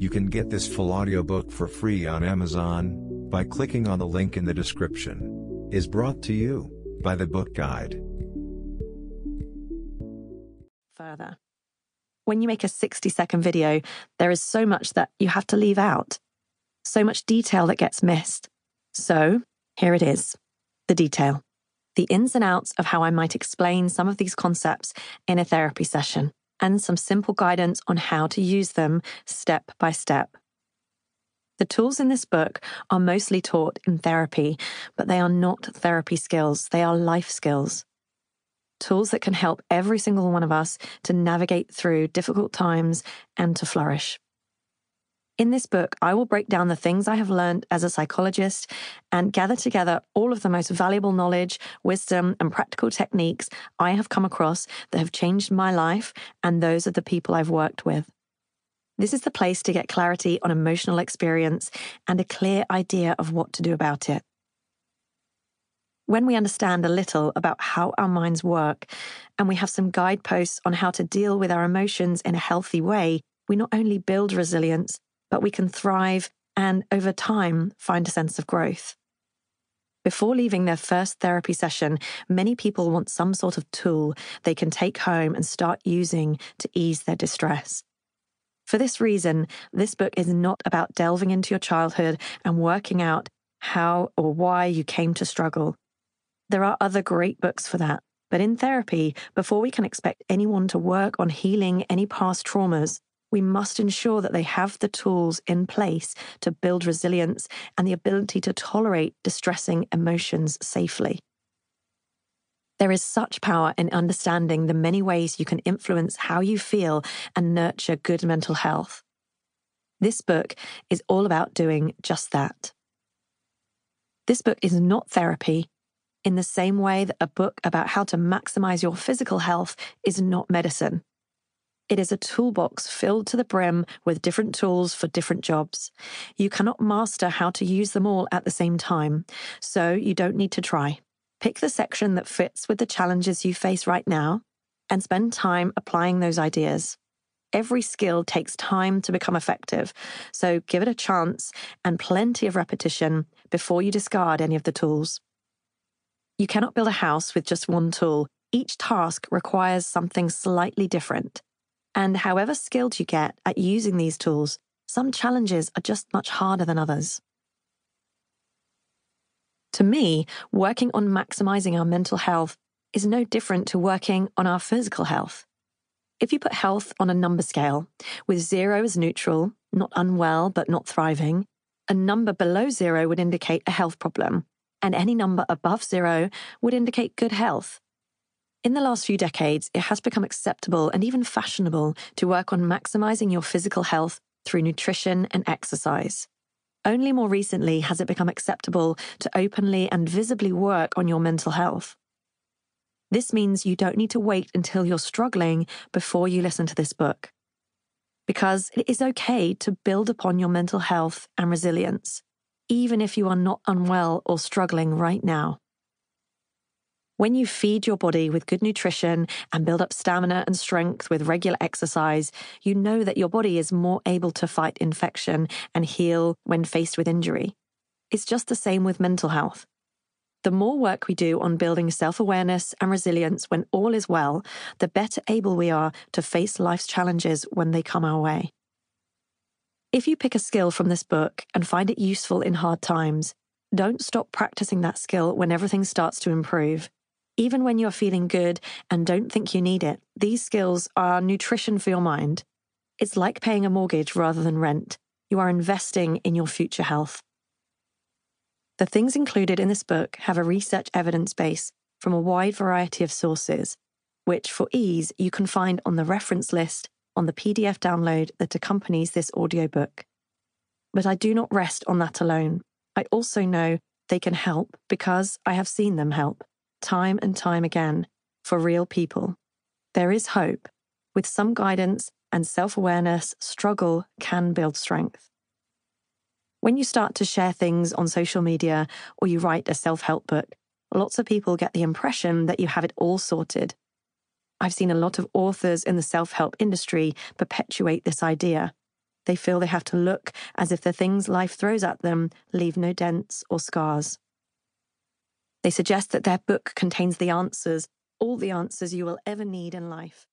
You can get this full audiobook for free on Amazon by clicking on the link in the description. Is brought to you by the Book Guide. Further. When you make a 60 second video, there is so much that you have to leave out, so much detail that gets missed. So, here it is the detail, the ins and outs of how I might explain some of these concepts in a therapy session and some simple guidance on how to use them step by step. The tools in this book are mostly taught in therapy, but they are not therapy skills, they are life skills. Tools that can help every single one of us to navigate through difficult times and to flourish. In this book, I will break down the things I have learned as a psychologist and gather together all of the most valuable knowledge, wisdom, and practical techniques I have come across that have changed my life and those of the people I've worked with. This is the place to get clarity on emotional experience and a clear idea of what to do about it. When we understand a little about how our minds work and we have some guideposts on how to deal with our emotions in a healthy way, we not only build resilience, but we can thrive and over time find a sense of growth. Before leaving their first therapy session, many people want some sort of tool they can take home and start using to ease their distress. For this reason, this book is not about delving into your childhood and working out how or why you came to struggle. There are other great books for that. But in therapy, before we can expect anyone to work on healing any past traumas, we must ensure that they have the tools in place to build resilience and the ability to tolerate distressing emotions safely. There is such power in understanding the many ways you can influence how you feel and nurture good mental health. This book is all about doing just that. This book is not therapy in the same way that a book about how to maximize your physical health is not medicine. It is a toolbox filled to the brim with different tools for different jobs. You cannot master how to use them all at the same time, so you don't need to try. Pick the section that fits with the challenges you face right now and spend time applying those ideas. Every skill takes time to become effective, so give it a chance and plenty of repetition before you discard any of the tools. You cannot build a house with just one tool. Each task requires something slightly different. And however skilled you get at using these tools, some challenges are just much harder than others. To me, working on maximizing our mental health is no different to working on our physical health. If you put health on a number scale, with zero as neutral, not unwell but not thriving, a number below zero would indicate a health problem, and any number above zero would indicate good health. In the last few decades, it has become acceptable and even fashionable to work on maximizing your physical health through nutrition and exercise. Only more recently has it become acceptable to openly and visibly work on your mental health. This means you don't need to wait until you're struggling before you listen to this book. Because it is okay to build upon your mental health and resilience, even if you are not unwell or struggling right now. When you feed your body with good nutrition and build up stamina and strength with regular exercise, you know that your body is more able to fight infection and heal when faced with injury. It's just the same with mental health. The more work we do on building self awareness and resilience when all is well, the better able we are to face life's challenges when they come our way. If you pick a skill from this book and find it useful in hard times, don't stop practicing that skill when everything starts to improve. Even when you're feeling good and don't think you need it, these skills are nutrition for your mind. It's like paying a mortgage rather than rent. You are investing in your future health. The things included in this book have a research evidence base from a wide variety of sources, which for ease you can find on the reference list on the PDF download that accompanies this audiobook. But I do not rest on that alone. I also know they can help because I have seen them help time and time again, for real people. There is hope. With some guidance and self awareness, struggle can build strength. When you start to share things on social media or you write a self help book, lots of people get the impression that you have it all sorted. I've seen a lot of authors in the self help industry perpetuate this idea. They feel they have to look as if the things life throws at them leave no dents or scars. They suggest that their book contains the answers, all the answers you will ever need in life.